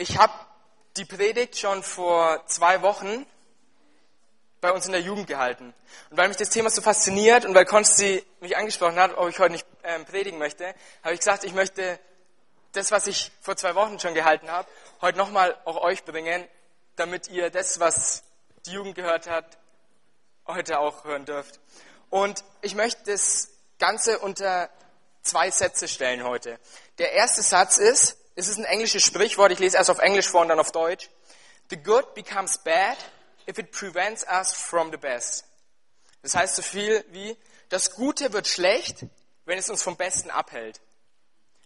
Ich habe die Predigt schon vor zwei Wochen bei uns in der Jugend gehalten. Und weil mich das Thema so fasziniert und weil Konsti mich angesprochen hat, ob ich heute nicht ähm, predigen möchte, habe ich gesagt, ich möchte das, was ich vor zwei Wochen schon gehalten habe, heute nochmal auch euch bringen, damit ihr das, was die Jugend gehört hat, heute auch hören dürft. Und ich möchte das Ganze unter zwei Sätze stellen heute. Der erste Satz ist, es ist ein englisches Sprichwort, ich lese erst auf Englisch vor und dann auf Deutsch. The good becomes bad if it prevents us from the best. Das heißt so viel wie, das Gute wird schlecht, wenn es uns vom Besten abhält.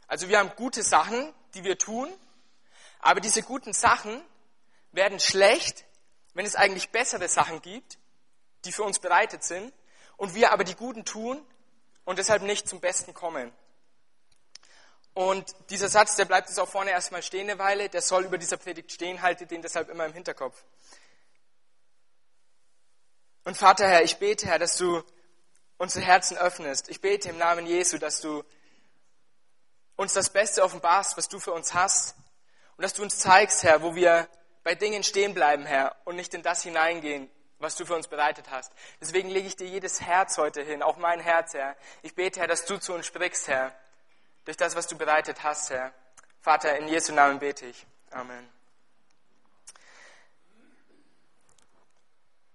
Also wir haben gute Sachen, die wir tun, aber diese guten Sachen werden schlecht, wenn es eigentlich bessere Sachen gibt, die für uns bereitet sind, und wir aber die guten tun und deshalb nicht zum Besten kommen. Und dieser Satz, der bleibt jetzt auch vorne erstmal stehen eine Weile, der soll über dieser Predigt stehen, haltet den deshalb immer im Hinterkopf. Und Vater Herr, ich bete, Herr, dass du unsere Herzen öffnest. Ich bete im Namen Jesu, dass du uns das Beste offenbarst, was du für uns hast. Und dass du uns zeigst, Herr, wo wir bei Dingen stehen bleiben, Herr, und nicht in das hineingehen, was du für uns bereitet hast. Deswegen lege ich dir jedes Herz heute hin, auch mein Herz, Herr. Ich bete, Herr, dass du zu uns sprichst, Herr durch das, was du bereitet hast, Herr. Vater, in Jesu Namen bete ich. Amen.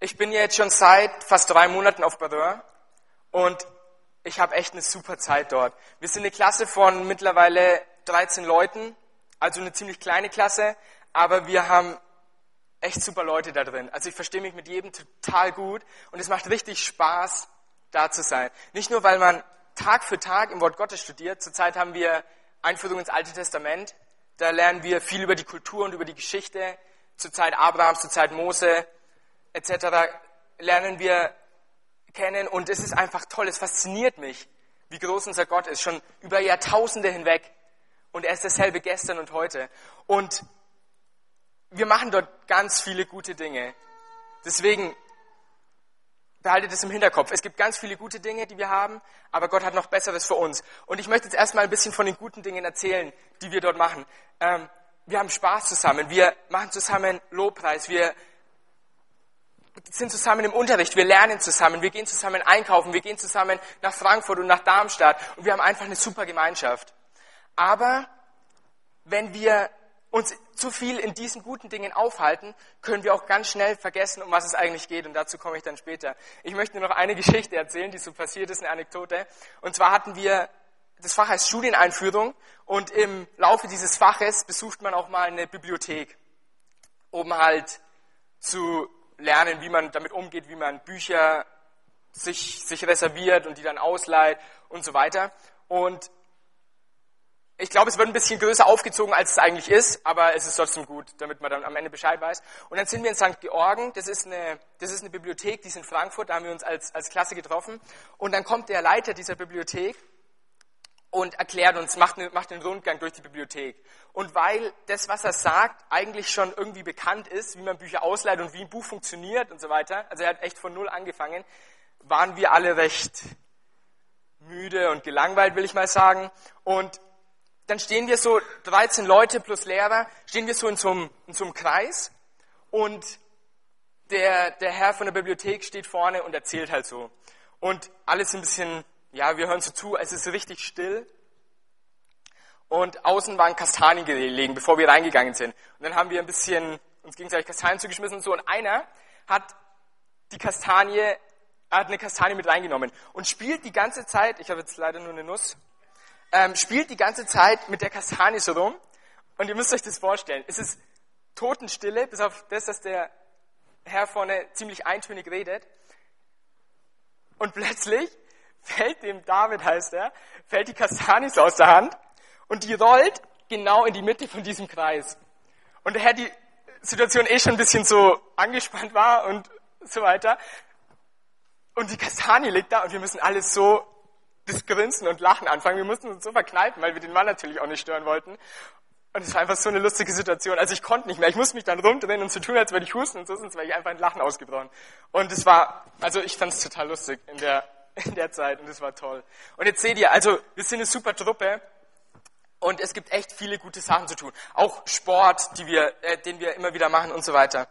Ich bin jetzt schon seit fast drei Monaten auf Badeur und ich habe echt eine super Zeit dort. Wir sind eine Klasse von mittlerweile 13 Leuten, also eine ziemlich kleine Klasse, aber wir haben echt super Leute da drin. Also ich verstehe mich mit jedem total gut und es macht richtig Spaß, da zu sein. Nicht nur, weil man Tag für Tag im Wort Gottes studiert. Zurzeit haben wir Einführung ins Alte Testament. Da lernen wir viel über die Kultur und über die Geschichte. Zur Zeit Abrahams, zur Zeit Mose etc. lernen wir kennen und es ist einfach toll. Es fasziniert mich, wie groß unser Gott ist, schon über Jahrtausende hinweg. Und er ist dasselbe gestern und heute. Und wir machen dort ganz viele gute Dinge. Deswegen behaltet es im Hinterkopf. Es gibt ganz viele gute Dinge, die wir haben, aber Gott hat noch Besseres für uns. Und ich möchte jetzt erstmal ein bisschen von den guten Dingen erzählen, die wir dort machen. Ähm, wir haben Spaß zusammen, wir machen zusammen Lobpreis, wir sind zusammen im Unterricht, wir lernen zusammen, wir gehen zusammen einkaufen, wir gehen zusammen nach Frankfurt und nach Darmstadt und wir haben einfach eine super Gemeinschaft. Aber wenn wir uns zu viel in diesen guten Dingen aufhalten, können wir auch ganz schnell vergessen, um was es eigentlich geht. Und dazu komme ich dann später. Ich möchte nur noch eine Geschichte erzählen, die so passiert ist, eine Anekdote. Und zwar hatten wir, das Fach heißt Studieneinführung. Und im Laufe dieses Faches besucht man auch mal eine Bibliothek, um halt zu lernen, wie man damit umgeht, wie man Bücher sich, sich reserviert und die dann ausleiht und so weiter. Und ich glaube, es wird ein bisschen größer aufgezogen, als es eigentlich ist, aber es ist trotzdem gut, damit man dann am Ende Bescheid weiß. Und dann sind wir in St. Georgen, das ist eine, das ist eine Bibliothek, die ist in Frankfurt, da haben wir uns als, als Klasse getroffen. Und dann kommt der Leiter dieser Bibliothek und erklärt uns, macht, eine, macht einen Rundgang durch die Bibliothek. Und weil das, was er sagt, eigentlich schon irgendwie bekannt ist, wie man Bücher ausleiht und wie ein Buch funktioniert und so weiter, also er hat echt von Null angefangen, waren wir alle recht müde und gelangweilt, will ich mal sagen. Und dann stehen wir so, 13 Leute plus Lehrer, stehen wir so in so einem, in so einem Kreis und der, der Herr von der Bibliothek steht vorne und erzählt halt so. Und alles ein bisschen, ja, wir hören so zu, es ist richtig still. Und außen waren Kastanien gelegen, bevor wir reingegangen sind. Und dann haben wir ein bisschen uns gegenseitig Kastanien zugeschmissen und so. Und einer hat die Kastanie, hat eine Kastanie mit reingenommen und spielt die ganze Zeit, ich habe jetzt leider nur eine Nuss, ähm, spielt die ganze Zeit mit der Kastanie so rum. Und ihr müsst euch das vorstellen. Es ist Totenstille, bis auf das, dass der Herr vorne ziemlich eintönig redet. Und plötzlich fällt dem David, heißt er, fällt die Kastanie so aus der Hand und die rollt genau in die Mitte von diesem Kreis. Und der Herr die Situation eh schon ein bisschen so angespannt war und so weiter. Und die Kastanie liegt da und wir müssen alles so das Grinsen und Lachen anfangen. Wir mussten uns so verkneifen, weil wir den Mann natürlich auch nicht stören wollten. Und es war einfach so eine lustige Situation. Also ich konnte nicht mehr. Ich musste mich dann rumdrehen und so tun, als würde ich husten und so, sonst wäre ich einfach in Lachen ausgebrochen. Und es war, also ich fand es total lustig in der, in der Zeit und es war toll. Und jetzt seht ihr, also wir sind eine super Truppe. Und es gibt echt viele gute Sachen zu tun. Auch Sport, die wir, äh, den wir immer wieder machen und so weiter.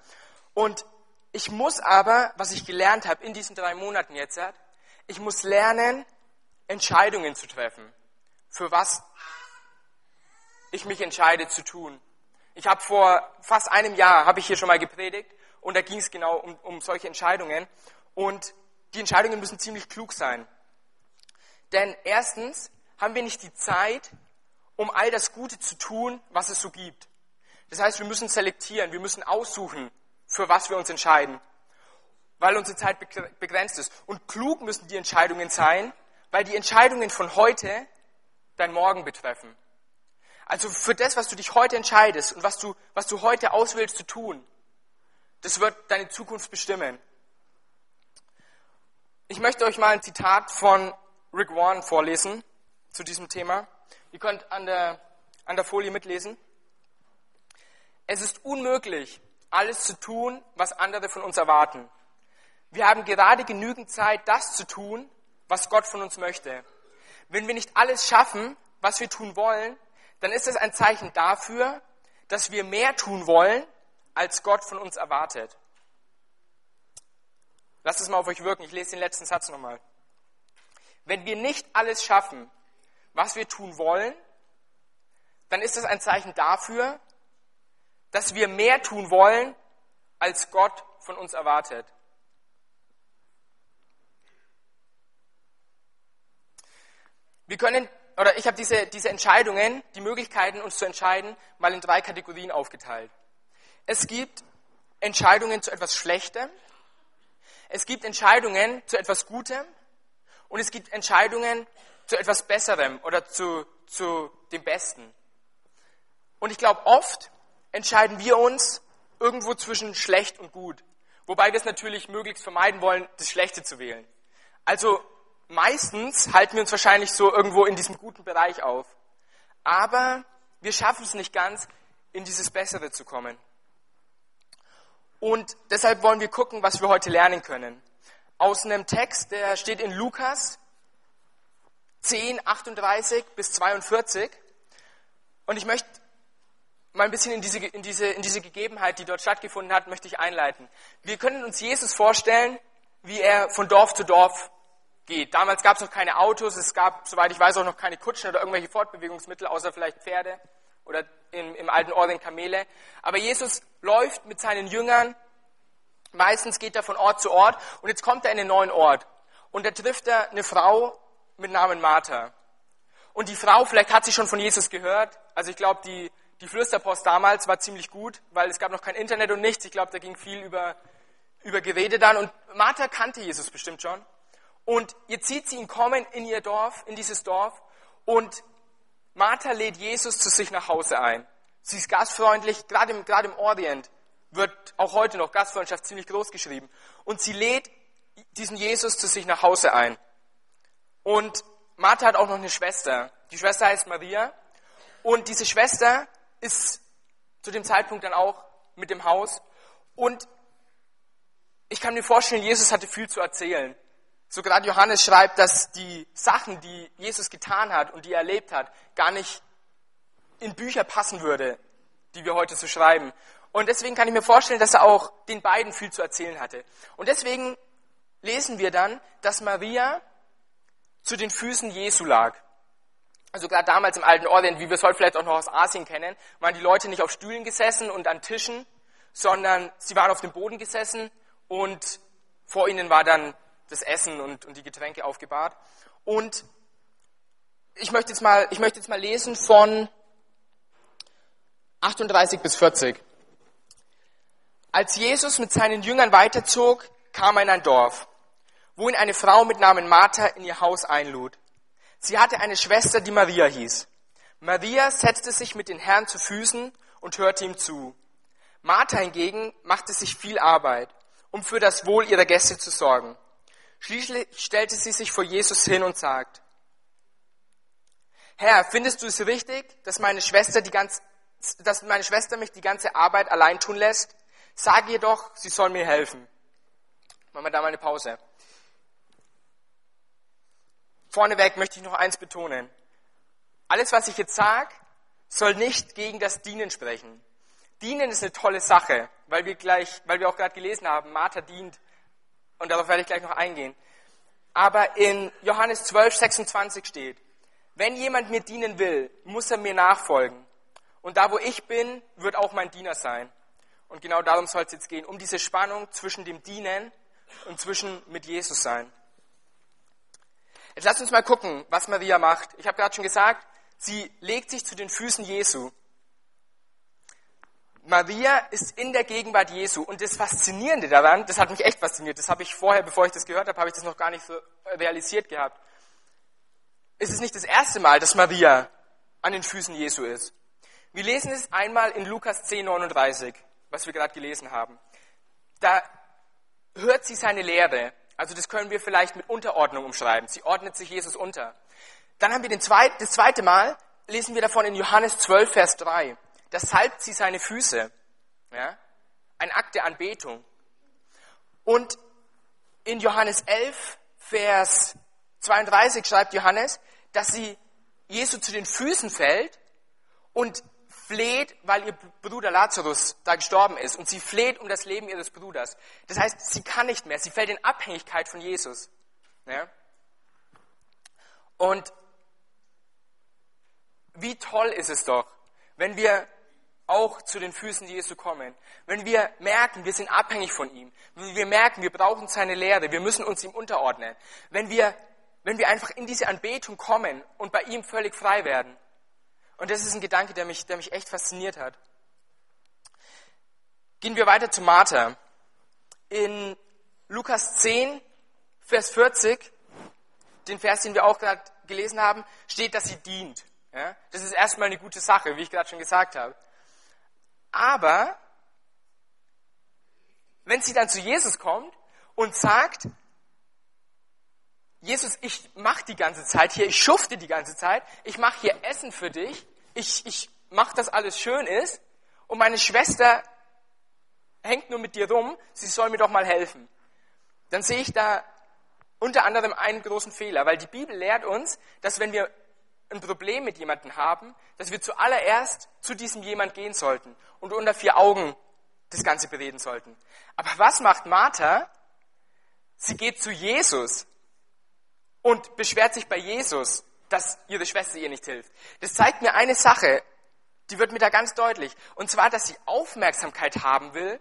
Und ich muss aber, was ich gelernt habe in diesen drei Monaten jetzt, ich muss lernen, Entscheidungen zu treffen. Für was ich mich entscheide zu tun. Ich habe vor fast einem Jahr, habe ich hier schon mal gepredigt, und da ging es genau um, um solche Entscheidungen. Und die Entscheidungen müssen ziemlich klug sein. Denn erstens haben wir nicht die Zeit, um all das Gute zu tun, was es so gibt. Das heißt, wir müssen selektieren, wir müssen aussuchen, für was wir uns entscheiden, weil unsere Zeit begrenzt ist. Und klug müssen die Entscheidungen sein, weil die Entscheidungen von heute dein Morgen betreffen. Also für das, was du dich heute entscheidest und was du, was du heute auswählst zu tun, das wird deine Zukunft bestimmen. Ich möchte euch mal ein Zitat von Rick Warren vorlesen zu diesem Thema. Ihr könnt an der, an der Folie mitlesen. Es ist unmöglich, alles zu tun, was andere von uns erwarten. Wir haben gerade genügend Zeit, das zu tun, was Gott von uns möchte. Wenn wir nicht alles schaffen, was wir tun wollen, dann ist es ein Zeichen dafür, dass wir mehr tun wollen, als Gott von uns erwartet. Lasst es mal auf euch wirken. Ich lese den letzten Satz nochmal. Wenn wir nicht alles schaffen, was wir tun wollen, dann ist das ein Zeichen dafür, dass wir mehr tun wollen, als Gott von uns erwartet. Wir können, oder ich habe diese, diese Entscheidungen, die Möglichkeiten, uns zu entscheiden, mal in drei Kategorien aufgeteilt. Es gibt Entscheidungen zu etwas Schlechtem, es gibt Entscheidungen zu etwas Gutem und es gibt Entscheidungen zu etwas Besserem oder zu, zu dem Besten. Und ich glaube, oft entscheiden wir uns irgendwo zwischen schlecht und gut. Wobei wir es natürlich möglichst vermeiden wollen, das Schlechte zu wählen. Also meistens halten wir uns wahrscheinlich so irgendwo in diesem guten Bereich auf. Aber wir schaffen es nicht ganz, in dieses Bessere zu kommen. Und deshalb wollen wir gucken, was wir heute lernen können. Aus einem Text, der steht in Lukas 10, 38 bis 42. Und ich möchte mal ein bisschen in diese, in, diese, in diese Gegebenheit, die dort stattgefunden hat, möchte ich einleiten. Wir können uns Jesus vorstellen, wie er von Dorf zu Dorf geht. Damals gab es noch keine Autos, es gab, soweit ich weiß, auch noch keine Kutschen oder irgendwelche Fortbewegungsmittel, außer vielleicht Pferde oder im, im alten Orient Kamele. Aber Jesus läuft mit seinen Jüngern, meistens geht er von Ort zu Ort und jetzt kommt er in einen neuen Ort. Und da trifft er eine Frau mit Namen Martha. Und die Frau, vielleicht hat sie schon von Jesus gehört. Also ich glaube, die, die Flüsterpost damals war ziemlich gut, weil es gab noch kein Internet und nichts. Ich glaube, da ging viel über, über Gerede dann. Und Martha kannte Jesus bestimmt schon. Und jetzt sieht sie ihn kommen in ihr Dorf, in dieses Dorf. Und Martha lädt Jesus zu sich nach Hause ein. Sie ist gastfreundlich, gerade im, gerade im Orient wird auch heute noch Gastfreundschaft ziemlich groß geschrieben. Und sie lädt diesen Jesus zu sich nach Hause ein. Und Martha hat auch noch eine Schwester. Die Schwester heißt Maria. Und diese Schwester ist zu dem Zeitpunkt dann auch mit dem Haus. Und ich kann mir vorstellen, Jesus hatte viel zu erzählen. So gerade Johannes schreibt, dass die Sachen, die Jesus getan hat und die er erlebt hat, gar nicht in Bücher passen würde, die wir heute so schreiben. Und deswegen kann ich mir vorstellen, dass er auch den beiden viel zu erzählen hatte. Und deswegen lesen wir dann, dass Maria zu den Füßen Jesu lag. Also gerade damals im alten Orient, wie wir es heute vielleicht auch noch aus Asien kennen, waren die Leute nicht auf Stühlen gesessen und an Tischen, sondern sie waren auf dem Boden gesessen und vor ihnen war dann das Essen und, und die Getränke aufgebahrt. Und ich möchte, jetzt mal, ich möchte jetzt mal lesen von 38 bis 40. Als Jesus mit seinen Jüngern weiterzog, kam er in ein Dorf, wo ihn eine Frau mit Namen Martha in ihr Haus einlud. Sie hatte eine Schwester, die Maria hieß. Maria setzte sich mit den Herrn zu Füßen und hörte ihm zu. Martha hingegen machte sich viel Arbeit, um für das Wohl ihrer Gäste zu sorgen. Schließlich stellte sie sich vor Jesus hin und sagt, Herr, findest du es richtig, dass meine Schwester die ganz, dass meine Schwester mich die ganze Arbeit allein tun lässt? Sag ihr doch, sie soll mir helfen. Machen wir da mal eine Pause. Vorneweg möchte ich noch eins betonen. alles, was ich jetzt sage, soll nicht gegen das Dienen sprechen. Dienen ist eine tolle Sache, weil wir gleich, weil wir auch gerade gelesen haben, Martha dient. Und darauf werde ich gleich noch eingehen. Aber in Johannes 12, 26 steht, wenn jemand mir dienen will, muss er mir nachfolgen. Und da, wo ich bin, wird auch mein Diener sein. Und genau darum soll es jetzt gehen, um diese Spannung zwischen dem Dienen und zwischen mit Jesus sein. Jetzt lasst uns mal gucken, was Maria macht. Ich habe gerade schon gesagt, sie legt sich zu den Füßen Jesu. Maria ist in der Gegenwart Jesu. Und das Faszinierende daran, das hat mich echt fasziniert, das habe ich vorher, bevor ich das gehört habe, habe ich das noch gar nicht so realisiert gehabt. Es ist nicht das erste Mal, dass Maria an den Füßen Jesu ist. Wir lesen es einmal in Lukas 10, 39, was wir gerade gelesen haben. Da hört sie seine Lehre. Also das können wir vielleicht mit Unterordnung umschreiben. Sie ordnet sich Jesus unter. Dann haben wir den zweit, das zweite Mal, lesen wir davon in Johannes 12, Vers 3. Da salbt sie seine Füße. Ja? Ein Akt der Anbetung. Und in Johannes 11, Vers 32 schreibt Johannes, dass sie Jesu zu den Füßen fällt und fleht, weil ihr Bruder Lazarus da gestorben ist. Und sie fleht um das Leben ihres Bruders. Das heißt, sie kann nicht mehr. Sie fällt in Abhängigkeit von Jesus. Ja? Und wie toll ist es doch, wenn wir auch zu den Füßen Jesu kommen. Wenn wir merken, wir sind abhängig von ihm. Wenn wir merken, wir brauchen seine Lehre, wir müssen uns ihm unterordnen. Wenn wir, wenn wir einfach in diese Anbetung kommen und bei ihm völlig frei werden. Und das ist ein Gedanke, der mich, der mich echt fasziniert hat. Gehen wir weiter zu Martha. In Lukas 10, Vers 40, den Vers, den wir auch gerade gelesen haben, steht, dass sie dient. Ja? Das ist erstmal eine gute Sache, wie ich gerade schon gesagt habe. Aber wenn sie dann zu Jesus kommt und sagt, Jesus, ich mache die ganze Zeit hier, ich schufte die ganze Zeit, ich mache hier Essen für dich, ich, ich mache, dass alles schön ist und meine Schwester hängt nur mit dir rum, sie soll mir doch mal helfen. Dann sehe ich da unter anderem einen großen Fehler, weil die Bibel lehrt uns, dass wenn wir ein Problem mit jemandem haben, dass wir zuallererst zu diesem jemand gehen sollten und unter vier Augen das Ganze bereden sollten. Aber was macht Martha? Sie geht zu Jesus und beschwert sich bei Jesus, dass ihre Schwester ihr nicht hilft. Das zeigt mir eine Sache, die wird mir da ganz deutlich. Und zwar, dass sie Aufmerksamkeit haben will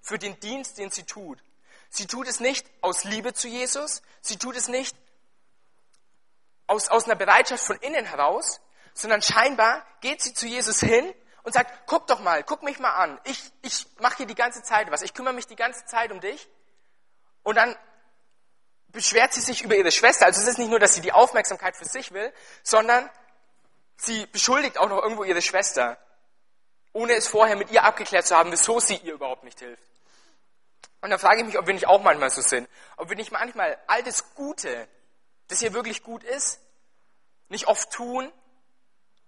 für den Dienst, den sie tut. Sie tut es nicht aus Liebe zu Jesus, sie tut es nicht aus, aus einer Bereitschaft von innen heraus, sondern scheinbar geht sie zu Jesus hin und sagt, guck doch mal, guck mich mal an. Ich, ich mache hier die ganze Zeit was. Ich kümmere mich die ganze Zeit um dich. Und dann beschwert sie sich über ihre Schwester. Also es ist nicht nur, dass sie die Aufmerksamkeit für sich will, sondern sie beschuldigt auch noch irgendwo ihre Schwester, ohne es vorher mit ihr abgeklärt zu haben, wieso sie ihr überhaupt nicht hilft. Und dann frage ich mich, ob wir nicht auch manchmal so sind. Ob wir nicht manchmal all das Gute, das hier wirklich gut ist, nicht oft tun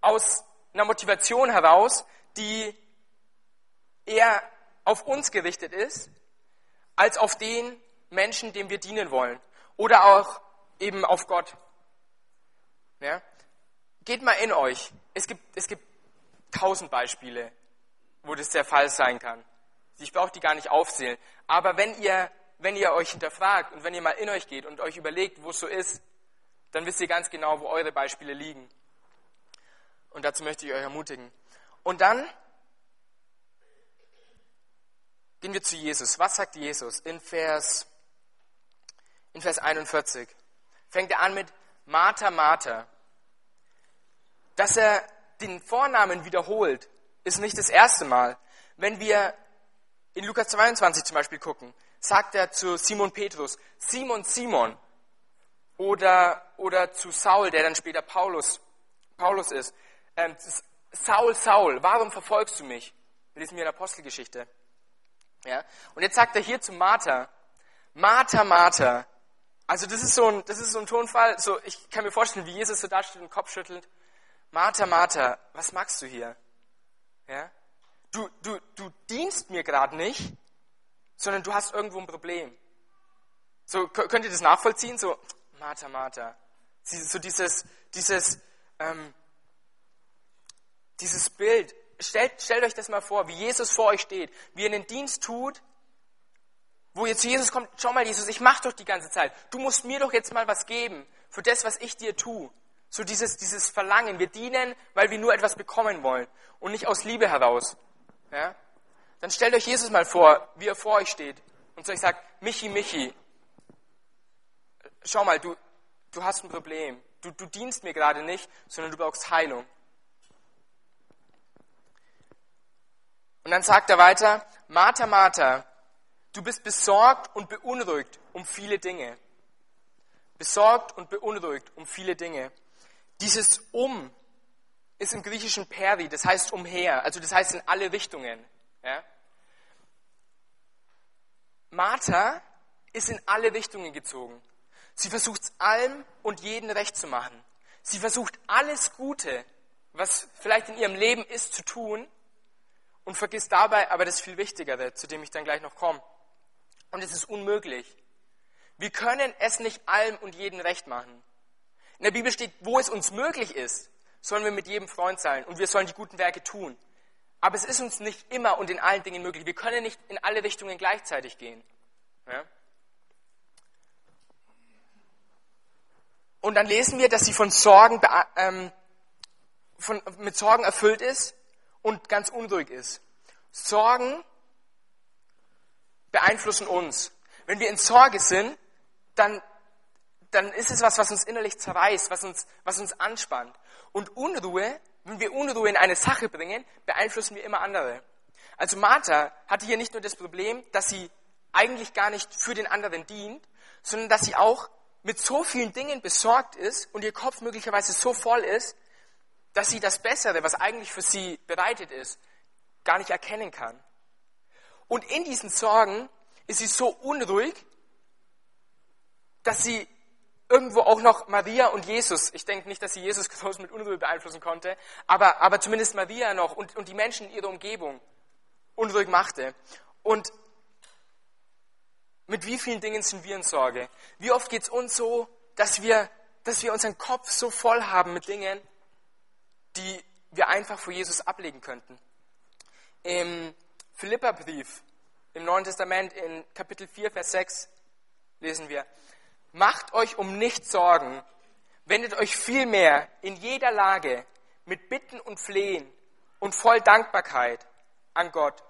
aus einer Motivation heraus, die eher auf uns gerichtet ist, als auf den Menschen, dem wir dienen wollen. Oder auch eben auf Gott. Ja? Geht mal in euch. Es gibt, es gibt tausend Beispiele, wo das der Fall sein kann. Ich brauche die gar nicht aufzählen. Aber wenn ihr, wenn ihr euch hinterfragt und wenn ihr mal in euch geht und euch überlegt, wo es so ist, dann wisst ihr ganz genau, wo eure Beispiele liegen. Und dazu möchte ich euch ermutigen. Und dann gehen wir zu Jesus. Was sagt Jesus in Vers, in Vers 41? Fängt er an mit Martha, Martha. Dass er den Vornamen wiederholt, ist nicht das erste Mal. Wenn wir in Lukas 22 zum Beispiel gucken, sagt er zu Simon Petrus, Simon, Simon, oder, oder zu Saul, der dann später Paulus, Paulus ist. Ähm, Saul, Saul, warum verfolgst du mich? Lesen wir in der Apostelgeschichte. Ja? Und jetzt sagt er hier zu Martha, Martha, Martha. Also das ist so ein, das ist so ein Tonfall, so, ich kann mir vorstellen, wie Jesus so da steht und Kopf schüttelt. Martha, Martha, was magst du hier? Ja? Du, du, du dienst mir gerade nicht, sondern du hast irgendwo ein Problem. So, könnt ihr das nachvollziehen? So, Martha, Martha. So dieses, dieses, ähm, dieses Bild, stellt, stellt euch das mal vor, wie Jesus vor euch steht, wie er einen Dienst tut, wo jetzt Jesus kommt, schau mal Jesus, ich mache doch die ganze Zeit. Du musst mir doch jetzt mal was geben für das, was ich dir tue. So dieses, dieses Verlangen. Wir dienen, weil wir nur etwas bekommen wollen und nicht aus Liebe heraus. Ja? Dann stellt euch Jesus mal vor, wie er vor euch steht und zu euch sagt, Michi, Michi, schau mal, du, du hast ein Problem. Du, du dienst mir gerade nicht, sondern du brauchst Heilung. Und dann sagt er weiter, Martha, Martha, du bist besorgt und beunruhigt um viele Dinge. Besorgt und beunruhigt um viele Dinge. Dieses um ist im Griechischen peri, das heißt umher, also das heißt in alle Richtungen. Ja? Martha ist in alle Richtungen gezogen. Sie versucht allem und jeden recht zu machen. Sie versucht alles Gute, was vielleicht in ihrem Leben ist, zu tun und vergisst dabei aber das viel Wichtigere, zu dem ich dann gleich noch komme. Und es ist unmöglich. Wir können es nicht allem und jedem recht machen. In der Bibel steht, wo es uns möglich ist, sollen wir mit jedem Freund sein und wir sollen die guten Werke tun. Aber es ist uns nicht immer und in allen Dingen möglich. Wir können nicht in alle Richtungen gleichzeitig gehen. Ja? Und dann lesen wir, dass sie von Sorgen, ähm, von, mit Sorgen erfüllt ist und ganz unruhig ist. Sorgen beeinflussen uns. Wenn wir in Sorge sind, dann, dann ist es was, was uns innerlich zerreißt, was uns, was uns anspannt. Und Unruhe, wenn wir Unruhe in eine Sache bringen, beeinflussen wir immer andere. Also Martha hatte hier nicht nur das Problem, dass sie eigentlich gar nicht für den anderen dient, sondern dass sie auch mit so vielen Dingen besorgt ist und ihr Kopf möglicherweise so voll ist, dass sie das Bessere, was eigentlich für sie bereitet ist, gar nicht erkennen kann. Und in diesen Sorgen ist sie so unruhig, dass sie irgendwo auch noch Maria und Jesus, ich denke nicht, dass sie Jesus groß mit Unruhe beeinflussen konnte, aber, aber zumindest Maria noch und, und die Menschen in ihrer Umgebung unruhig machte. Und mit wie vielen Dingen sind wir in Sorge? Wie oft geht es uns so, dass wir, dass wir unseren Kopf so voll haben mit Dingen, die wir einfach vor Jesus ablegen könnten? Im Philipperbrief im Neuen Testament in Kapitel 4, Vers 6 lesen wir, Macht euch um nichts Sorgen, wendet euch vielmehr in jeder Lage mit Bitten und Flehen und voll Dankbarkeit an Gott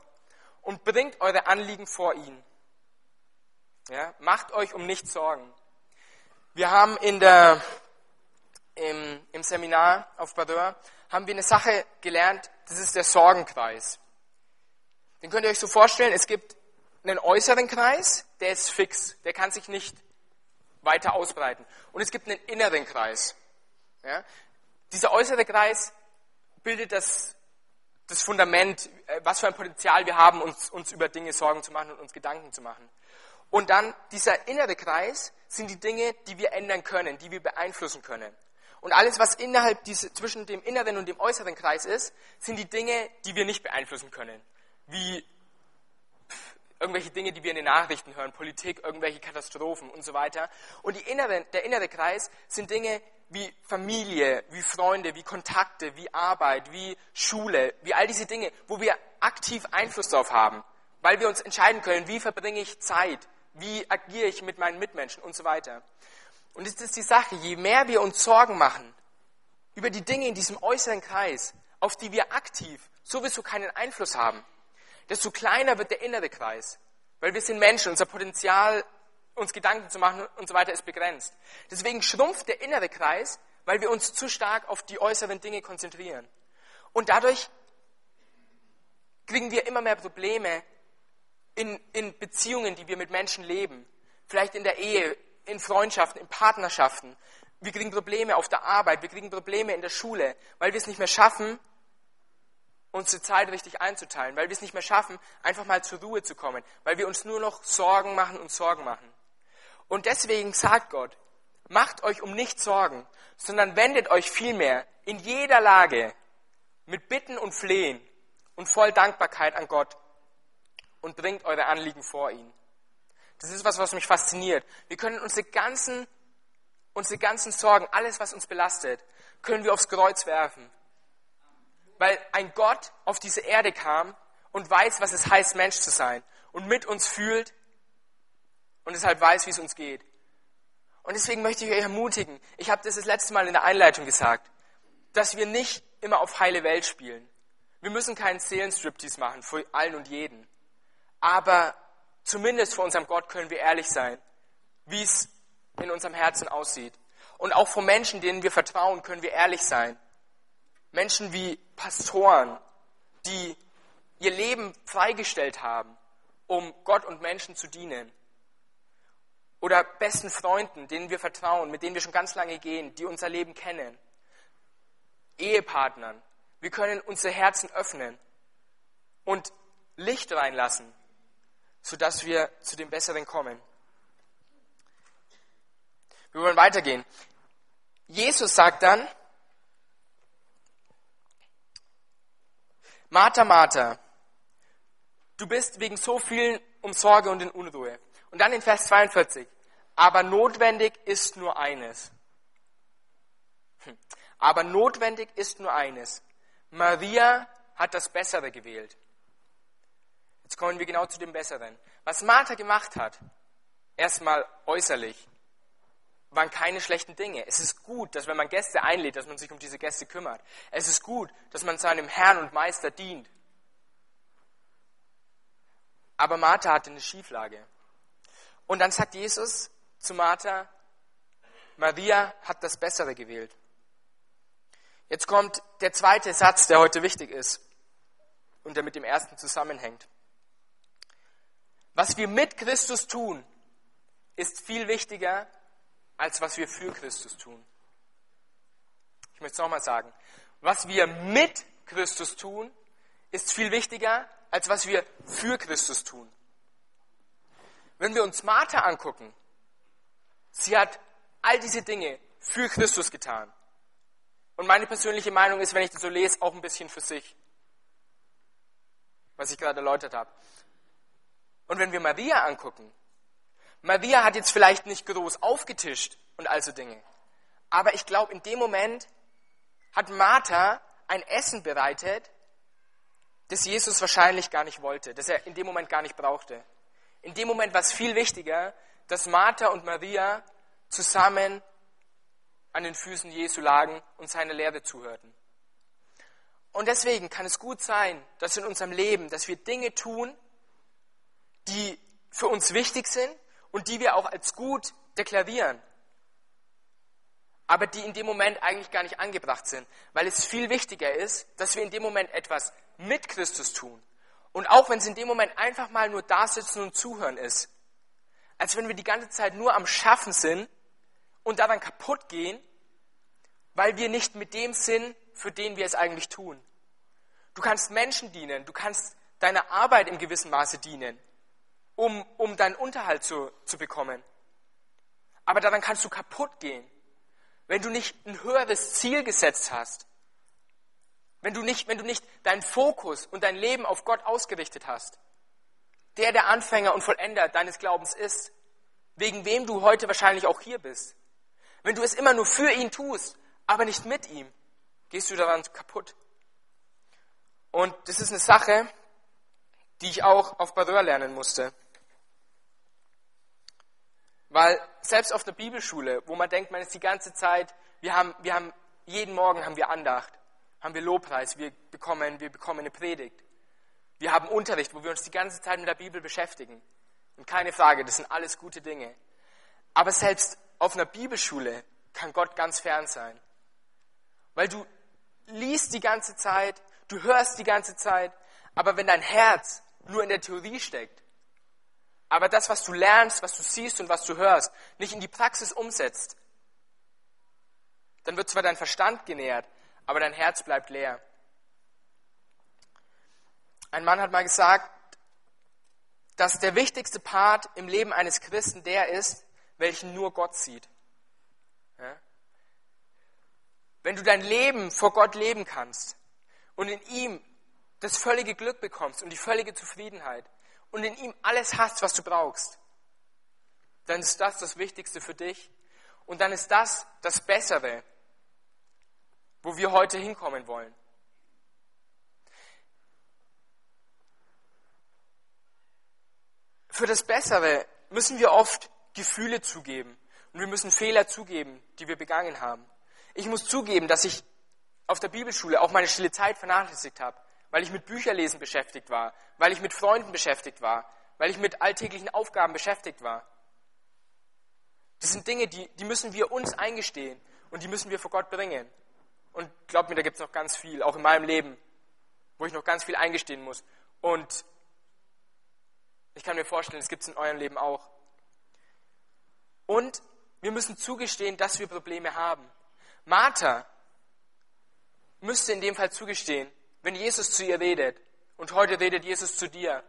und bringt eure Anliegen vor ihn. Ja, macht euch um nichts Sorgen. Wir haben in der, im, im Seminar auf Badeur haben wir eine Sache gelernt, das ist der Sorgenkreis. Den könnt ihr euch so vorstellen, es gibt einen äußeren Kreis, der ist fix, der kann sich nicht weiter ausbreiten. Und es gibt einen inneren Kreis. Ja? Dieser äußere Kreis bildet das, das Fundament, äh, was für ein Potenzial wir haben, uns, uns über Dinge Sorgen zu machen und uns Gedanken zu machen. Und dann dieser innere Kreis sind die Dinge, die wir ändern können, die wir beeinflussen können. Und alles, was innerhalb diese, zwischen dem inneren und dem äußeren Kreis ist, sind die Dinge, die wir nicht beeinflussen können. Wie irgendwelche Dinge, die wir in den Nachrichten hören, Politik, irgendwelche Katastrophen und so weiter. Und die innere, der innere Kreis sind Dinge wie Familie, wie Freunde, wie Kontakte, wie Arbeit, wie Schule, wie all diese Dinge, wo wir aktiv Einfluss darauf haben, weil wir uns entscheiden können, wie verbringe ich Zeit, wie agiere ich mit meinen Mitmenschen und so weiter. Und das ist die Sache, je mehr wir uns Sorgen machen über die Dinge in diesem äußeren Kreis, auf die wir aktiv sowieso keinen Einfluss haben, desto kleiner wird der innere Kreis. Weil wir sind Menschen, unser Potenzial, uns Gedanken zu machen und so weiter ist begrenzt. Deswegen schrumpft der innere Kreis, weil wir uns zu stark auf die äußeren Dinge konzentrieren. Und dadurch kriegen wir immer mehr Probleme in, in Beziehungen, die wir mit Menschen leben. Vielleicht in der Ehe, in Freundschaften, in Partnerschaften. Wir kriegen Probleme auf der Arbeit, wir kriegen Probleme in der Schule, weil wir es nicht mehr schaffen, unsere Zeit richtig einzuteilen, weil wir es nicht mehr schaffen, einfach mal zur Ruhe zu kommen, weil wir uns nur noch Sorgen machen und Sorgen machen. Und deswegen sagt Gott, macht euch um nichts Sorgen, sondern wendet euch vielmehr in jeder Lage mit Bitten und Flehen und voll Dankbarkeit an Gott und bringt eure Anliegen vor ihn. Das ist was, was mich fasziniert. Wir können unsere ganzen, unsere ganzen Sorgen, alles, was uns belastet, können wir aufs Kreuz werfen weil ein Gott auf diese Erde kam und weiß, was es heißt, Mensch zu sein und mit uns fühlt und deshalb weiß, wie es uns geht. Und deswegen möchte ich euch ermutigen, ich habe das das letzte Mal in der Einleitung gesagt, dass wir nicht immer auf heile Welt spielen. Wir müssen keinen Seelenstriptease machen für allen und jeden. Aber zumindest vor unserem Gott können wir ehrlich sein, wie es in unserem Herzen aussieht. Und auch vor Menschen, denen wir vertrauen, können wir ehrlich sein. Menschen wie Pastoren, die ihr Leben freigestellt haben, um Gott und Menschen zu dienen. Oder besten Freunden, denen wir vertrauen, mit denen wir schon ganz lange gehen, die unser Leben kennen. Ehepartnern. Wir können unsere Herzen öffnen und Licht reinlassen, sodass wir zu dem Besseren kommen. Wir wollen weitergehen. Jesus sagt dann, Martha, Martha, du bist wegen so vielen um Sorge und in Unruhe. Und dann in Vers 42, aber notwendig ist nur eines. Hm. Aber notwendig ist nur eines. Maria hat das Bessere gewählt. Jetzt kommen wir genau zu dem Besseren. Was Martha gemacht hat, erstmal äußerlich, waren keine schlechten Dinge. Es ist gut, dass wenn man Gäste einlädt, dass man sich um diese Gäste kümmert. Es ist gut, dass man seinem Herrn und Meister dient. Aber Martha hatte eine Schieflage. Und dann sagt Jesus zu Martha, Maria hat das Bessere gewählt. Jetzt kommt der zweite Satz, der heute wichtig ist und der mit dem ersten zusammenhängt. Was wir mit Christus tun, ist viel wichtiger als was wir für Christus tun. Ich möchte es nochmal sagen. Was wir mit Christus tun, ist viel wichtiger, als was wir für Christus tun. Wenn wir uns Martha angucken, sie hat all diese Dinge für Christus getan. Und meine persönliche Meinung ist, wenn ich das so lese, auch ein bisschen für sich. Was ich gerade erläutert habe. Und wenn wir Maria angucken, Maria hat jetzt vielleicht nicht groß aufgetischt und also Dinge. Aber ich glaube, in dem Moment hat Martha ein Essen bereitet, das Jesus wahrscheinlich gar nicht wollte, das er in dem Moment gar nicht brauchte. In dem Moment war es viel wichtiger, dass Martha und Maria zusammen an den Füßen Jesu lagen und seine Lehre zuhörten. Und deswegen kann es gut sein, dass in unserem Leben, dass wir Dinge tun, die für uns wichtig sind, und die wir auch als gut deklarieren, aber die in dem Moment eigentlich gar nicht angebracht sind, weil es viel wichtiger ist, dass wir in dem Moment etwas mit Christus tun. Und auch wenn es in dem Moment einfach mal nur da sitzen und zuhören ist, als wenn wir die ganze Zeit nur am Schaffen sind und daran kaputt gehen, weil wir nicht mit dem sind, für den wir es eigentlich tun. Du kannst Menschen dienen, du kannst deiner Arbeit im gewissen Maße dienen um, um deinen Unterhalt zu, zu bekommen. Aber daran kannst du kaputt gehen, wenn du nicht ein höheres Ziel gesetzt hast. Wenn du nicht, wenn du nicht deinen Fokus und dein Leben auf Gott ausgerichtet hast. Der der Anfänger und Vollender deines Glaubens ist. Wegen wem du heute wahrscheinlich auch hier bist. Wenn du es immer nur für ihn tust, aber nicht mit ihm, gehst du daran kaputt. Und das ist eine Sache, die ich auch auf Barreur lernen musste. Weil selbst auf der Bibelschule, wo man denkt, man ist die ganze Zeit, wir haben, wir haben jeden Morgen haben wir Andacht, haben wir Lobpreis, wir bekommen, wir bekommen eine Predigt. Wir haben Unterricht, wo wir uns die ganze Zeit mit der Bibel beschäftigen. Und keine Frage, das sind alles gute Dinge. Aber selbst auf einer Bibelschule kann Gott ganz fern sein. Weil du liest die ganze Zeit, du hörst die ganze Zeit, aber wenn dein Herz nur in der Theorie steckt, aber das, was du lernst, was du siehst und was du hörst, nicht in die Praxis umsetzt, dann wird zwar dein Verstand genährt, aber dein Herz bleibt leer. Ein Mann hat mal gesagt, dass der wichtigste Part im Leben eines Christen der ist, welchen nur Gott sieht. Ja? Wenn du dein Leben vor Gott leben kannst und in ihm das völlige Glück bekommst und die völlige Zufriedenheit, und in ihm alles hast, was du brauchst, dann ist das das Wichtigste für dich und dann ist das das Bessere, wo wir heute hinkommen wollen. Für das Bessere müssen wir oft Gefühle zugeben und wir müssen Fehler zugeben, die wir begangen haben. Ich muss zugeben, dass ich auf der Bibelschule auch meine stille Zeit vernachlässigt habe weil ich mit Bücherlesen beschäftigt war, weil ich mit Freunden beschäftigt war, weil ich mit alltäglichen Aufgaben beschäftigt war. Das sind Dinge, die, die müssen wir uns eingestehen und die müssen wir vor Gott bringen. Und glaubt mir, da gibt es noch ganz viel, auch in meinem Leben, wo ich noch ganz viel eingestehen muss. Und ich kann mir vorstellen, es gibt es in eurem Leben auch. Und wir müssen zugestehen, dass wir Probleme haben. Martha müsste in dem Fall zugestehen, wenn Jesus zu ihr redet, und heute redet Jesus zu dir,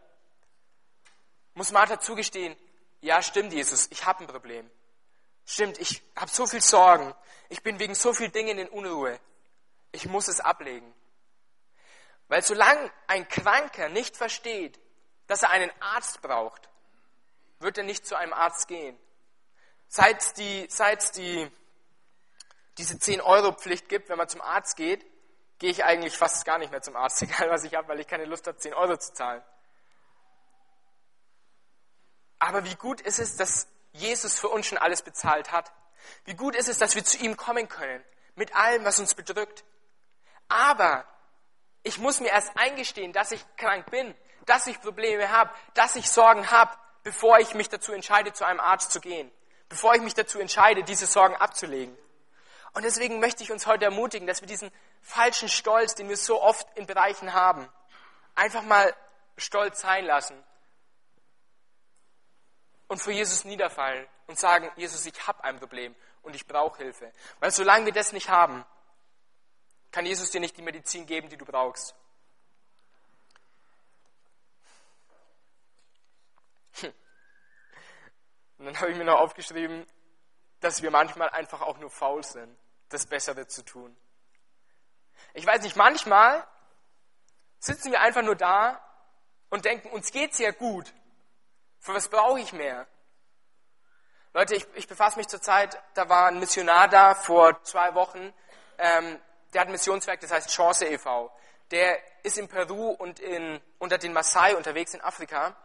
muss Martha zugestehen, ja stimmt Jesus, ich habe ein Problem. Stimmt, ich habe so viel Sorgen, ich bin wegen so vielen Dingen in Unruhe. Ich muss es ablegen. Weil solange ein Kranker nicht versteht, dass er einen Arzt braucht, wird er nicht zu einem Arzt gehen. Seit die, seit die, diese 10-Euro-Pflicht gibt, wenn man zum Arzt geht, gehe ich eigentlich fast gar nicht mehr zum Arzt, egal was ich habe, weil ich keine Lust habe, 10 Euro zu zahlen. Aber wie gut ist es, dass Jesus für uns schon alles bezahlt hat? Wie gut ist es, dass wir zu ihm kommen können, mit allem, was uns bedrückt? Aber ich muss mir erst eingestehen, dass ich krank bin, dass ich Probleme habe, dass ich Sorgen habe, bevor ich mich dazu entscheide, zu einem Arzt zu gehen bevor ich mich dazu entscheide, diese Sorgen abzulegen. Und deswegen möchte ich uns heute ermutigen, dass wir diesen falschen Stolz, den wir so oft in Bereichen haben, einfach mal stolz sein lassen und vor Jesus niederfallen und sagen, Jesus, ich habe ein Problem und ich brauche Hilfe. Weil solange wir das nicht haben, kann Jesus dir nicht die Medizin geben, die du brauchst. Und dann habe ich mir noch aufgeschrieben, dass wir manchmal einfach auch nur faul sind, das Bessere zu tun. Ich weiß nicht, manchmal sitzen wir einfach nur da und denken, uns geht's ja gut. Für was brauche ich mehr? Leute, ich, ich befasse mich zurzeit, da war ein Missionar da vor zwei Wochen, ähm, der hat ein Missionswerk, das heißt Chance e.V. Der ist in Peru und in, unter den Maasai unterwegs in Afrika.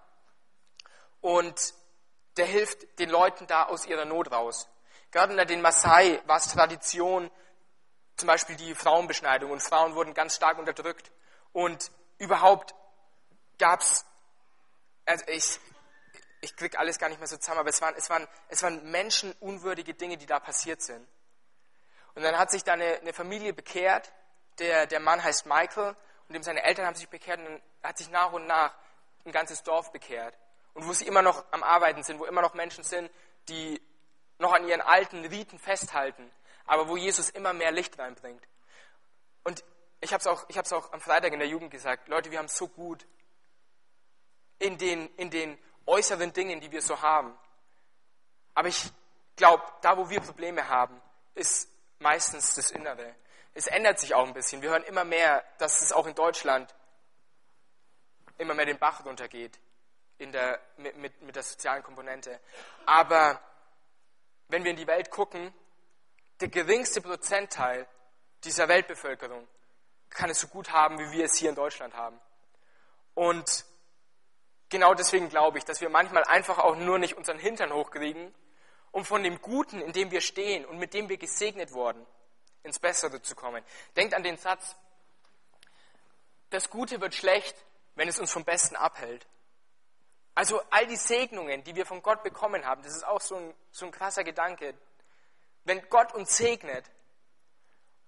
Und der hilft den Leuten da aus ihrer Not raus. Gerade unter den Maasai war es Tradition, zum Beispiel die Frauenbeschneidung. Und Frauen wurden ganz stark unterdrückt. Und überhaupt gab es, also ich, ich krieg alles gar nicht mehr so zusammen, aber es waren, es waren, es waren menschenunwürdige Dinge, die da passiert sind. Und dann hat sich da eine, eine Familie bekehrt, der, der Mann heißt Michael. Und dem seine Eltern haben sich bekehrt. Und dann hat sich nach und nach ein ganzes Dorf bekehrt. Und wo sie immer noch am Arbeiten sind, wo immer noch Menschen sind, die noch an ihren alten Riten festhalten, aber wo Jesus immer mehr Licht reinbringt. Und ich habe es auch, ich auch am Freitag in der Jugend gesagt, Leute, wir haben so gut in den, in den äußeren Dingen, die wir so haben. Aber ich glaube, da wo wir Probleme haben, ist meistens das Innere. Es ändert sich auch ein bisschen. Wir hören immer mehr, dass es auch in Deutschland immer mehr den Bach runtergeht in der, mit, mit, mit der sozialen Komponente. Aber wenn wir in die Welt gucken, der geringste Prozentteil dieser Weltbevölkerung kann es so gut haben, wie wir es hier in Deutschland haben. Und genau deswegen glaube ich, dass wir manchmal einfach auch nur nicht unseren Hintern hochkriegen, um von dem Guten, in dem wir stehen und mit dem wir gesegnet wurden, ins Bessere zu kommen. Denkt an den Satz, das Gute wird schlecht, wenn es uns vom Besten abhält. Also all die Segnungen, die wir von Gott bekommen haben, das ist auch so ein, so ein krasser Gedanke. Wenn Gott uns segnet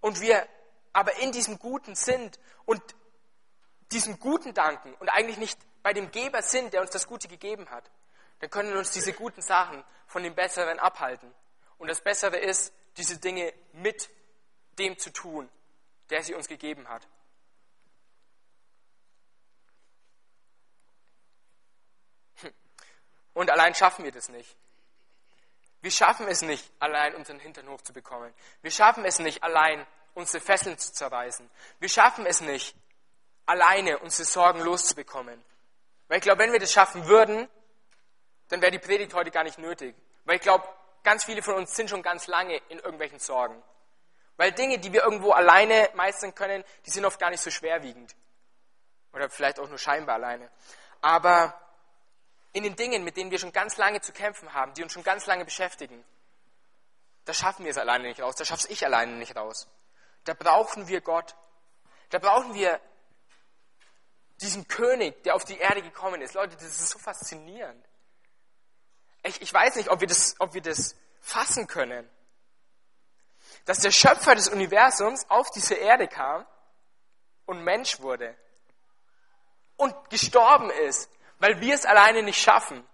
und wir aber in diesem Guten sind und diesem Guten danken und eigentlich nicht bei dem Geber sind, der uns das Gute gegeben hat, dann können uns diese guten Sachen von dem Besseren abhalten. Und das Bessere ist, diese Dinge mit dem zu tun, der sie uns gegeben hat. Und allein schaffen wir das nicht. Wir schaffen es nicht, allein unseren Hintern hochzubekommen. Wir schaffen es nicht, allein unsere Fesseln zu zerreißen. Wir schaffen es nicht, alleine unsere Sorgen loszubekommen. Weil ich glaube, wenn wir das schaffen würden, dann wäre die Predigt heute gar nicht nötig. Weil ich glaube, ganz viele von uns sind schon ganz lange in irgendwelchen Sorgen. Weil Dinge, die wir irgendwo alleine meistern können, die sind oft gar nicht so schwerwiegend. Oder vielleicht auch nur scheinbar alleine. Aber in den Dingen, mit denen wir schon ganz lange zu kämpfen haben, die uns schon ganz lange beschäftigen, da schaffen wir es alleine nicht raus, da schaff's ich alleine nicht raus. Da brauchen wir Gott. Da brauchen wir diesen König, der auf die Erde gekommen ist. Leute, das ist so faszinierend. Ich, ich weiß nicht, ob wir, das, ob wir das fassen können. Dass der Schöpfer des Universums auf diese Erde kam und Mensch wurde und gestorben ist, weil wir es alleine nicht schaffen.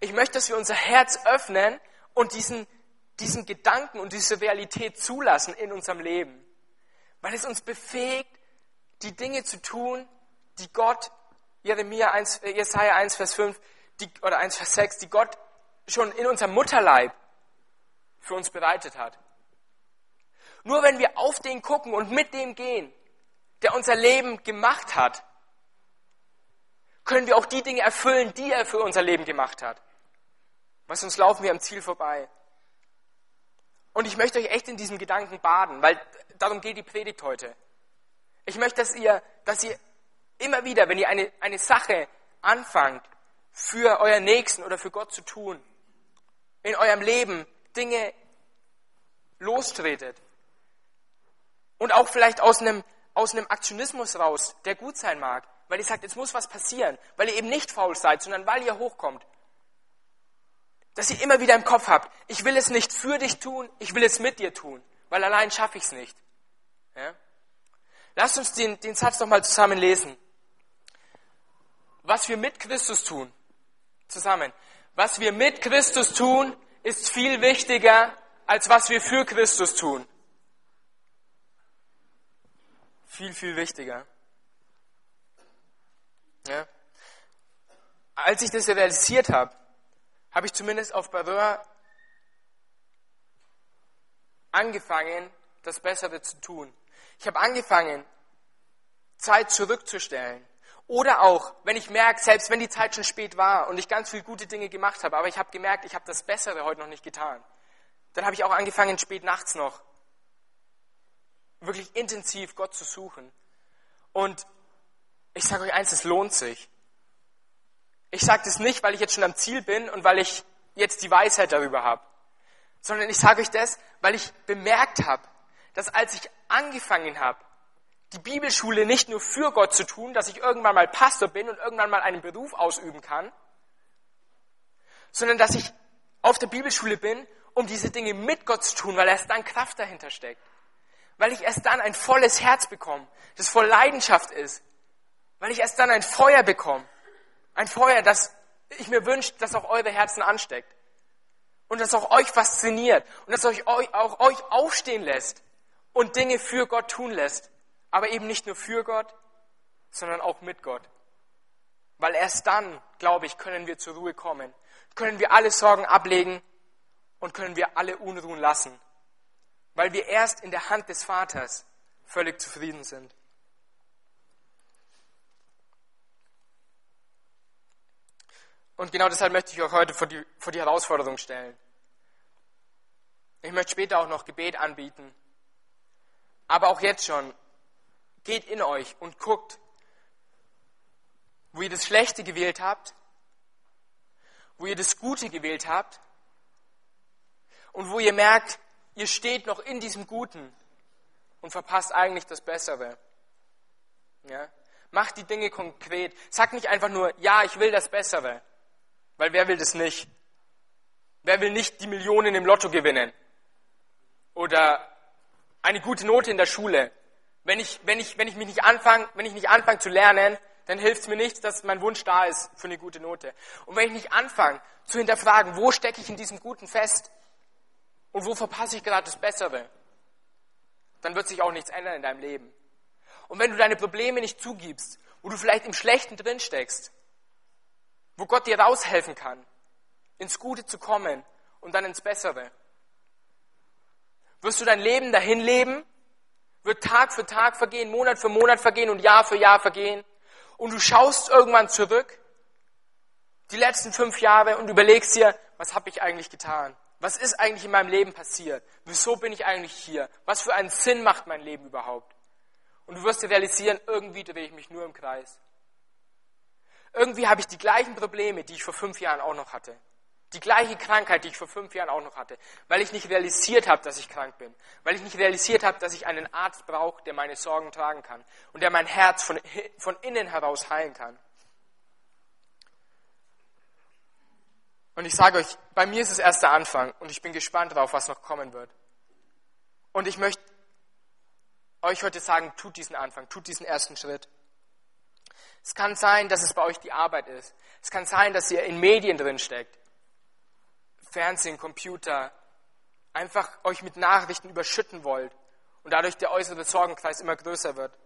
Ich möchte, dass wir unser Herz öffnen und diesen, diesen Gedanken und diese Realität zulassen in unserem Leben, weil es uns befähigt, die Dinge zu tun, die Gott, Jeremia 1, äh, Jesaja 1, Vers 5 die, oder 1, Vers 6, die Gott schon in unserem Mutterleib für uns bereitet hat. Nur wenn wir auf den gucken und mit dem gehen, der unser Leben gemacht hat, können wir auch die Dinge erfüllen, die er für unser Leben gemacht hat. Weil sonst laufen wir am Ziel vorbei. Und ich möchte euch echt in diesem Gedanken baden, weil darum geht die Predigt heute. Ich möchte, dass ihr, dass ihr immer wieder, wenn ihr eine, eine Sache anfangt, für euer Nächsten oder für Gott zu tun, in eurem Leben Dinge lostretet. Und auch vielleicht aus einem, aus einem Aktionismus raus, der gut sein mag, weil ihr sagt, jetzt muss was passieren, weil ihr eben nicht faul seid, sondern weil ihr hochkommt. Dass ihr immer wieder im Kopf habt, ich will es nicht für dich tun, ich will es mit dir tun, weil allein schaffe ich es nicht. Ja? Lasst uns den, den Satz nochmal zusammen lesen. Was wir mit Christus tun, zusammen. Was wir mit Christus tun, ist viel wichtiger, als was wir für Christus tun. Viel, viel wichtiger. Ja? Als ich das realisiert habe, habe ich zumindest auf Barreur angefangen, das Bessere zu tun. Ich habe angefangen, Zeit zurückzustellen. Oder auch, wenn ich merke, selbst wenn die Zeit schon spät war und ich ganz viele gute Dinge gemacht habe, aber ich habe gemerkt, ich habe das Bessere heute noch nicht getan, dann habe ich auch angefangen, spät nachts noch wirklich intensiv Gott zu suchen. Und ich sage euch eins, es lohnt sich. Ich sage das nicht, weil ich jetzt schon am Ziel bin und weil ich jetzt die Weisheit darüber habe, sondern ich sage euch das, weil ich bemerkt habe, dass als ich angefangen habe, die Bibelschule nicht nur für Gott zu tun, dass ich irgendwann mal Pastor bin und irgendwann mal einen Beruf ausüben kann, sondern dass ich auf der Bibelschule bin, um diese Dinge mit Gott zu tun, weil erst dann Kraft dahinter steckt. Weil ich erst dann ein volles Herz bekomme, das voll Leidenschaft ist. Weil ich erst dann ein Feuer bekomme. Ein Feuer, das ich mir wünsche, dass auch eure Herzen ansteckt. Und das auch euch fasziniert. Und das euch, auch euch aufstehen lässt und Dinge für Gott tun lässt aber eben nicht nur für Gott, sondern auch mit Gott. Weil erst dann, glaube ich, können wir zur Ruhe kommen, können wir alle Sorgen ablegen und können wir alle Unruhen lassen, weil wir erst in der Hand des Vaters völlig zufrieden sind. Und genau deshalb möchte ich euch heute vor die, vor die Herausforderung stellen. Ich möchte später auch noch Gebet anbieten. Aber auch jetzt schon, geht in euch und guckt, wo ihr das Schlechte gewählt habt, wo ihr das Gute gewählt habt und wo ihr merkt, ihr steht noch in diesem Guten und verpasst eigentlich das Bessere. Ja? Macht die Dinge konkret. Sag nicht einfach nur, ja, ich will das Bessere. Weil wer will das nicht? Wer will nicht die Millionen im Lotto gewinnen? Oder eine gute Note in der Schule? Wenn ich, wenn ich, wenn ich mich nicht anfange, wenn ich nicht anfange zu lernen, dann hilft es mir nichts, dass mein Wunsch da ist für eine gute Note. Und wenn ich nicht anfange zu hinterfragen, wo stecke ich in diesem Guten fest und wo verpasse ich gerade das Bessere, dann wird sich auch nichts ändern in deinem Leben. Und wenn du deine Probleme nicht zugibst, wo du vielleicht im Schlechten drin steckst, wo Gott dir raushelfen kann, ins Gute zu kommen und dann ins Bessere, wirst du dein Leben dahin leben, wird Tag für Tag vergehen, Monat für Monat vergehen und Jahr für Jahr vergehen. Und du schaust irgendwann zurück, die letzten fünf Jahre, und überlegst dir, was habe ich eigentlich getan? Was ist eigentlich in meinem Leben passiert? Wieso bin ich eigentlich hier? Was für einen Sinn macht mein Leben überhaupt? Und du wirst dir realisieren, irgendwie drehe ich mich nur im Kreis. Irgendwie habe ich die gleichen Probleme, die ich vor fünf Jahren auch noch hatte. Die gleiche Krankheit, die ich vor fünf Jahren auch noch hatte, weil ich nicht realisiert habe, dass ich krank bin, weil ich nicht realisiert habe, dass ich einen Arzt brauche, der meine Sorgen tragen kann und der mein Herz von, von innen heraus heilen kann. Und ich sage euch, bei mir ist es erst der Anfang und ich bin gespannt darauf, was noch kommen wird. Und ich möchte euch heute sagen, tut diesen Anfang, tut diesen ersten Schritt. Es kann sein, dass es bei euch die Arbeit ist. Es kann sein, dass ihr in Medien drin steckt. Fernsehen, Computer, einfach euch mit Nachrichten überschütten wollt und dadurch der äußere Sorgenkreis immer größer wird.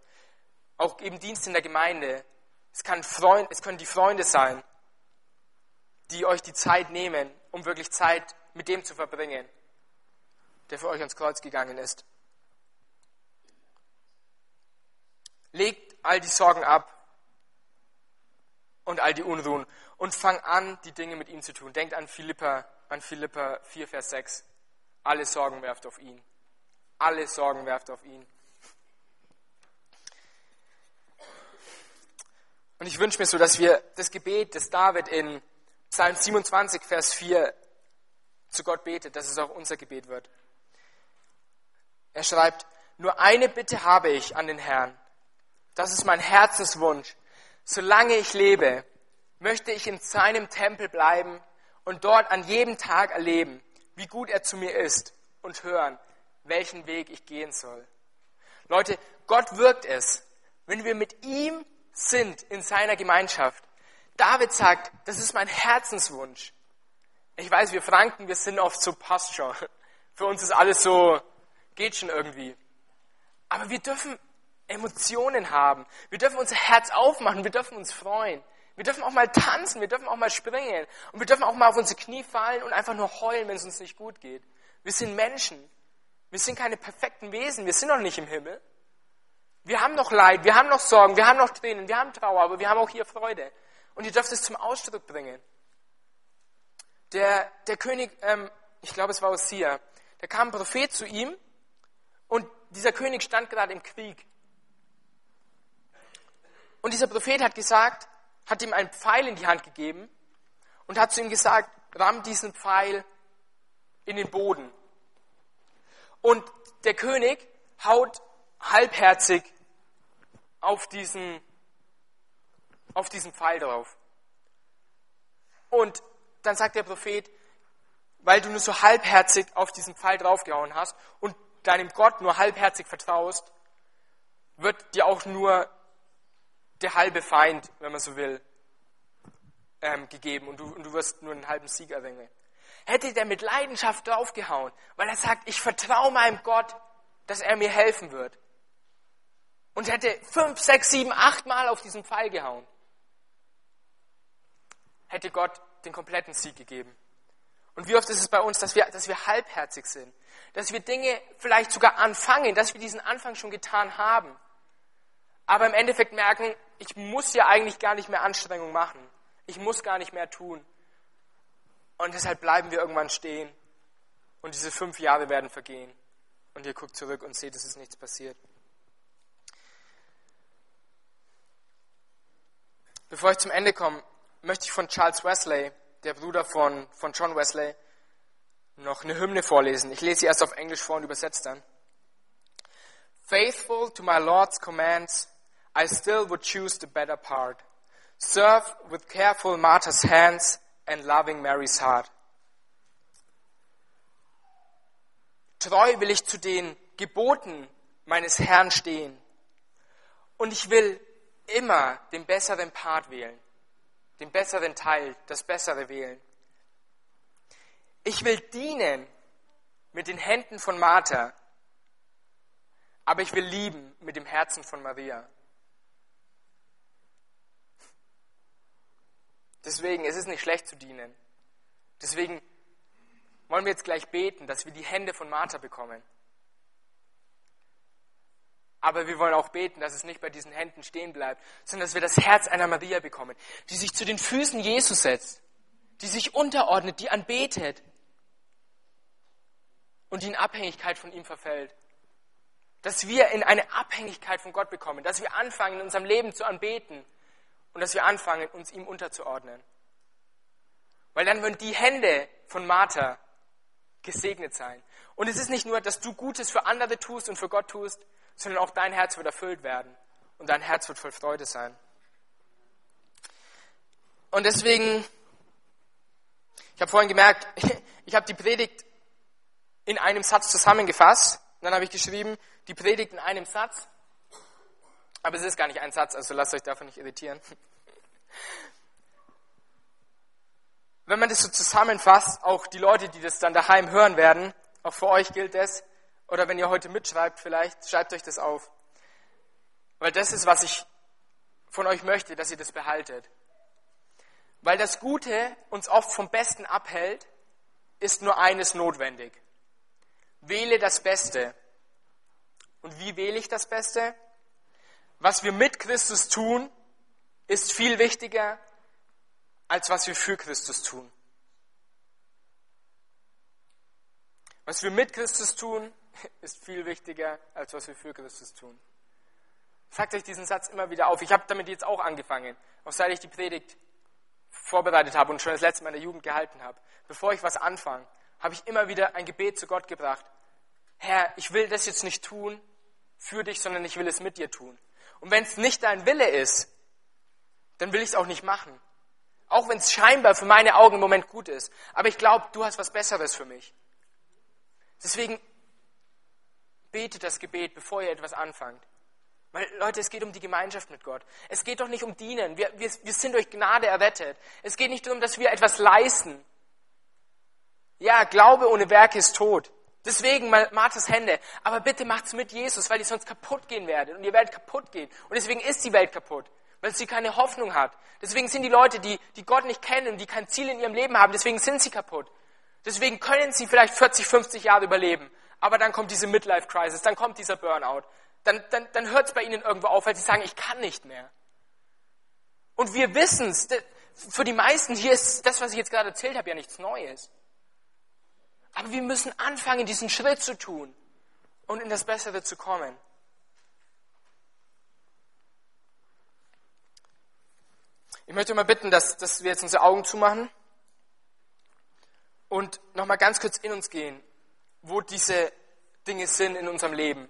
Auch eben Dienst in der Gemeinde. Es, kann Freund, es können die Freunde sein, die euch die Zeit nehmen, um wirklich Zeit mit dem zu verbringen, der für euch ans Kreuz gegangen ist. Legt all die Sorgen ab und all die Unruhen und fang an, die Dinge mit ihm zu tun. Denkt an Philippa an Philippa 4, Vers 6. Alle Sorgen werft auf ihn. Alle Sorgen werft auf ihn. Und ich wünsche mir so, dass wir das Gebet, das David in Psalm 27, Vers 4 zu Gott betet, dass es auch unser Gebet wird. Er schreibt, nur eine Bitte habe ich an den Herrn. Das ist mein Herzenswunsch. Solange ich lebe, möchte ich in seinem Tempel bleiben und dort an jedem Tag erleben, wie gut er zu mir ist und hören, welchen Weg ich gehen soll. Leute, Gott wirkt es, wenn wir mit ihm sind in seiner Gemeinschaft. David sagt, das ist mein Herzenswunsch. Ich weiß, wir Franken, wir sind oft so, passt schon. Für uns ist alles so, geht schon irgendwie. Aber wir dürfen Emotionen haben. Wir dürfen unser Herz aufmachen. Wir dürfen uns freuen. Wir dürfen auch mal tanzen, wir dürfen auch mal springen und wir dürfen auch mal auf unsere Knie fallen und einfach nur heulen, wenn es uns nicht gut geht. Wir sind Menschen. Wir sind keine perfekten Wesen. Wir sind noch nicht im Himmel. Wir haben noch Leid, wir haben noch Sorgen, wir haben noch Tränen, wir haben Trauer, aber wir haben auch hier Freude. Und ihr dürft es zum Ausdruck bringen. Der, der König, ähm, ich glaube es war Ossia, da kam ein Prophet zu ihm und dieser König stand gerade im Krieg. Und dieser Prophet hat gesagt, hat ihm einen Pfeil in die Hand gegeben und hat zu ihm gesagt, ramm diesen Pfeil in den Boden. Und der König haut halbherzig auf diesen, auf diesen Pfeil drauf. Und dann sagt der Prophet, weil du nur so halbherzig auf diesen Pfeil draufgehauen hast und deinem Gott nur halbherzig vertraust, wird dir auch nur der halbe Feind, wenn man so will, ähm, gegeben und du, und du wirst nur einen halben Sieg erringen. Hätte der mit Leidenschaft draufgehauen, weil er sagt, ich vertraue meinem Gott, dass er mir helfen wird. Und hätte fünf, sechs, sieben, acht Mal auf diesen Pfeil gehauen, hätte Gott den kompletten Sieg gegeben. Und wie oft ist es bei uns, dass wir, dass wir halbherzig sind, dass wir Dinge vielleicht sogar anfangen, dass wir diesen Anfang schon getan haben, aber im Endeffekt merken, ich muss ja eigentlich gar nicht mehr Anstrengung machen. Ich muss gar nicht mehr tun. Und deshalb bleiben wir irgendwann stehen. Und diese fünf Jahre werden vergehen. Und ihr guckt zurück und seht, es ist nichts passiert. Bevor ich zum Ende komme, möchte ich von Charles Wesley, der Bruder von, von John Wesley, noch eine Hymne vorlesen. Ich lese sie erst auf Englisch vor und übersetze dann. Faithful to my Lord's commands, I still would choose the better part. Serve with careful Martha's hands and loving Mary's heart. Treu will ich zu den Geboten meines Herrn stehen. Und ich will immer den besseren Part wählen, den besseren Teil, das Bessere wählen. Ich will dienen mit den Händen von Martha, aber ich will lieben mit dem Herzen von Maria. Deswegen, es ist nicht schlecht zu dienen. Deswegen wollen wir jetzt gleich beten, dass wir die Hände von Martha bekommen. Aber wir wollen auch beten, dass es nicht bei diesen Händen stehen bleibt, sondern dass wir das Herz einer Maria bekommen, die sich zu den Füßen Jesus setzt, die sich unterordnet, die anbetet und die in Abhängigkeit von ihm verfällt. Dass wir in eine Abhängigkeit von Gott bekommen, dass wir anfangen, in unserem Leben zu anbeten und dass wir anfangen, uns ihm unterzuordnen. Weil dann würden die Hände von Martha gesegnet sein. Und es ist nicht nur, dass du Gutes für andere tust und für Gott tust, sondern auch dein Herz wird erfüllt werden und dein Herz wird voll Freude sein. Und deswegen, ich habe vorhin gemerkt, ich habe die Predigt in einem Satz zusammengefasst. dann habe ich geschrieben, die Predigt in einem Satz. Aber es ist gar nicht ein Satz, also lasst euch davon nicht irritieren. Wenn man das so zusammenfasst, auch die Leute, die das dann daheim hören werden, auch für euch gilt das, oder wenn ihr heute mitschreibt vielleicht, schreibt euch das auf. Weil das ist, was ich von euch möchte, dass ihr das behaltet. Weil das Gute uns oft vom Besten abhält, ist nur eines notwendig. Wähle das Beste. Und wie wähle ich das Beste? Was wir mit Christus tun, ist viel wichtiger, als was wir für Christus tun. Was wir mit Christus tun, ist viel wichtiger, als was wir für Christus tun. Sagt euch diesen Satz immer wieder auf. Ich habe damit jetzt auch angefangen, auch seit ich die Predigt vorbereitet habe und schon das letzte Mal in der Jugend gehalten habe. Bevor ich was anfange, habe ich immer wieder ein Gebet zu Gott gebracht. Herr, ich will das jetzt nicht tun für dich, sondern ich will es mit dir tun. Und wenn es nicht dein Wille ist, dann will ich es auch nicht machen. Auch wenn es scheinbar für meine Augen im Moment gut ist. Aber ich glaube, du hast was Besseres für mich. Deswegen betet das Gebet, bevor ihr etwas anfangt. Weil, Leute, es geht um die Gemeinschaft mit Gott. Es geht doch nicht um Dienen. Wir, wir, wir sind durch Gnade errettet. Es geht nicht darum, dass wir etwas leisten. Ja, Glaube ohne Werke ist tot. Deswegen Marthas Hände. Aber bitte macht's mit Jesus, weil ihr sonst kaputt gehen werdet. Und ihr werdet kaputt gehen. Und deswegen ist die Welt kaputt. Weil sie keine Hoffnung hat. Deswegen sind die Leute, die, die Gott nicht kennen und die kein Ziel in ihrem Leben haben, deswegen sind sie kaputt. Deswegen können sie vielleicht 40, 50 Jahre überleben. Aber dann kommt diese Midlife-Crisis, dann kommt dieser Burnout dann, dann, dann hört es bei ihnen irgendwo auf, weil sie sagen, ich kann nicht mehr. Und wir wissen es, für die meisten hier ist das, was ich jetzt gerade erzählt habe, ja nichts Neues. Aber wir müssen anfangen, diesen Schritt zu tun und in das Bessere zu kommen. Ich möchte mal bitten, dass, dass wir jetzt unsere Augen zumachen und nochmal ganz kurz in uns gehen, wo diese Dinge sind in unserem Leben